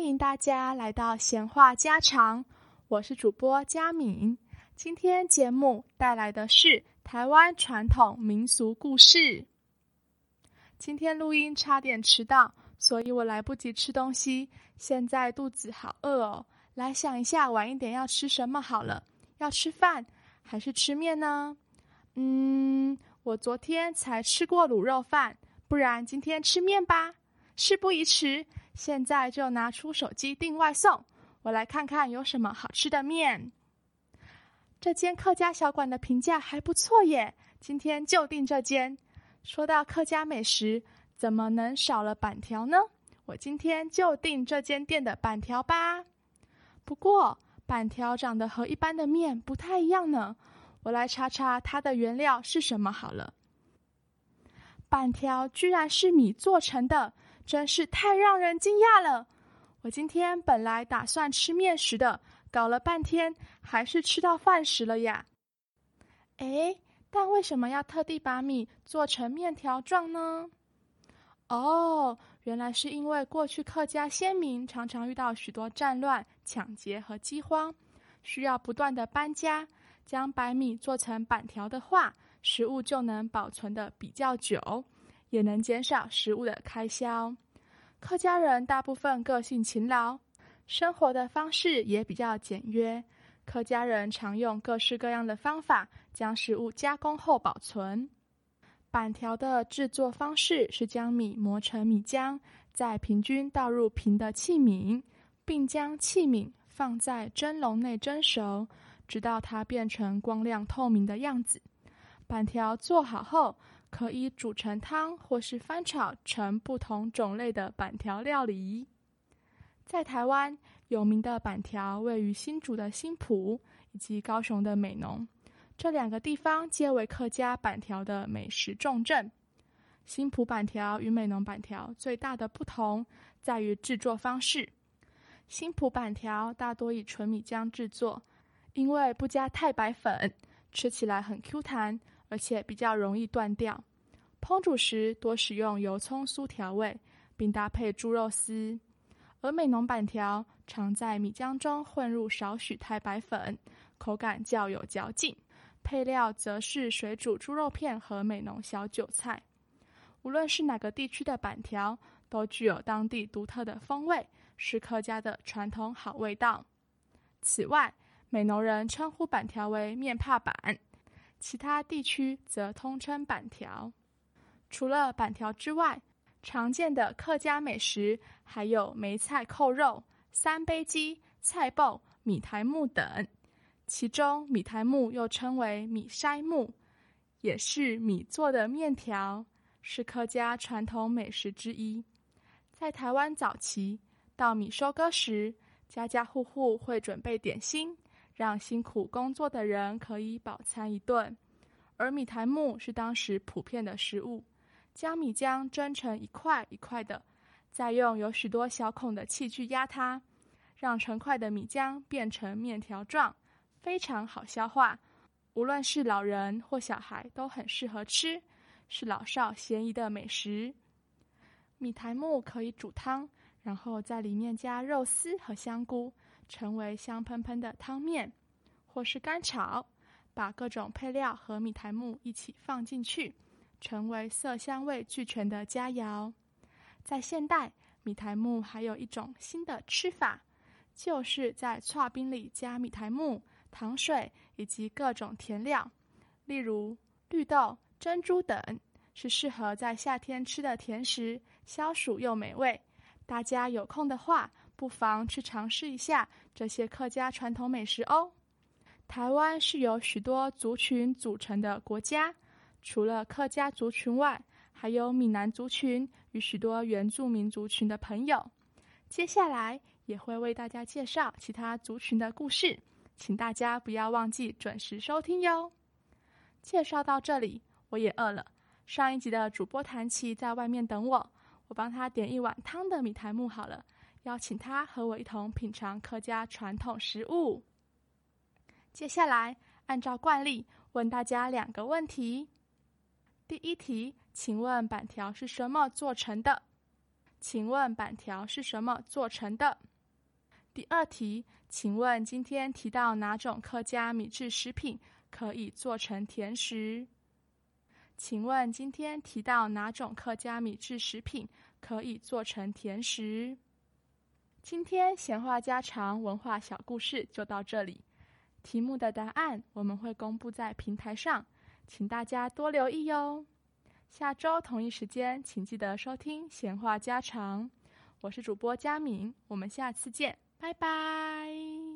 欢迎大家来到闲话家常，我是主播佳敏。今天节目带来的是台湾传统民俗故事。今天录音差点迟到，所以我来不及吃东西，现在肚子好饿哦。来想一下，晚一点要吃什么好了？要吃饭还是吃面呢？嗯，我昨天才吃过卤肉饭，不然今天吃面吧。事不宜迟。现在就拿出手机订外送，我来看看有什么好吃的面。这间客家小馆的评价还不错耶，今天就订这间。说到客家美食，怎么能少了板条呢？我今天就订这间店的板条吧。不过板条长得和一般的面不太一样呢，我来查查它的原料是什么好了。板条居然是米做成的。真是太让人惊讶了！我今天本来打算吃面食的，搞了半天还是吃到饭食了呀。哎，但为什么要特地把米做成面条状呢？哦，原来是因为过去客家先民常常遇到许多战乱、抢劫和饥荒，需要不断的搬家，将白米做成板条的话，食物就能保存的比较久。也能减少食物的开销。客家人大部分个性勤劳，生活的方式也比较简约。客家人常用各式各样的方法将食物加工后保存。板条的制作方式是将米磨成米浆，再平均倒入平的器皿，并将器皿放在蒸笼内蒸熟，直到它变成光亮透明的样子。板条做好后。可以煮成汤，或是翻炒成不同种类的板条料理。在台湾，有名的板条位于新竹的新埔以及高雄的美浓，这两个地方皆为客家板条的美食重镇。新埔板条与美浓板条最大的不同在于制作方式。新埔板条大多以纯米浆制作，因为不加太白粉，吃起来很 Q 弹。而且比较容易断掉，烹煮时多使用油葱酥调味，并搭配猪肉丝。而美浓板条常在米浆中混入少许太白粉，口感较有嚼劲。配料则是水煮猪肉片和美浓小韭菜。无论是哪个地区的板条，都具有当地独特的风味，是客家的传统好味道。此外，美浓人称呼板条为面帕板。其他地区则通称板条。除了板条之外，常见的客家美食还有梅菜扣肉、三杯鸡、菜爆、米苔木等。其中，米苔木又称为米筛木，也是米做的面条，是客家传统美食之一。在台湾早期，稻米收割时，家家户户会准备点心。让辛苦工作的人可以饱餐一顿，而米苔木是当时普遍的食物。将米浆蒸成一块一块的，再用有许多小孔的器具压它，让成块的米浆变成面条状，非常好消化。无论是老人或小孩都很适合吃，是老少咸宜的美食。米苔木可以煮汤，然后在里面加肉丝和香菇。成为香喷喷的汤面，或是干炒，把各种配料和米苔木一起放进去，成为色香味俱全的佳肴。在现代，米苔木还有一种新的吃法，就是在串冰里加米苔木、糖水以及各种甜料，例如绿豆、珍珠等，是适合在夏天吃的甜食，消暑又美味。大家有空的话。不妨去尝试一下这些客家传统美食哦。台湾是由许多族群组成的国家，除了客家族群外，还有闽南族群与许多原住民族群的朋友。接下来也会为大家介绍其他族群的故事，请大家不要忘记准时收听哟。介绍到这里，我也饿了。上一集的主播谭琪在外面等我，我帮他点一碗汤的米苔木好了。邀请他和我一同品尝客家传统食物。接下来，按照惯例问大家两个问题。第一题，请问板条是什么做成的？请问板条是什么做成的？第二题，请问今天提到哪种客家米制食品可以做成甜食？请问今天提到哪种客家米制食品可以做成甜食？今天闲话家常文化小故事就到这里。题目的答案我们会公布在平台上，请大家多留意哟。下周同一时间，请记得收听闲话家常。我是主播佳敏，我们下次见，拜拜。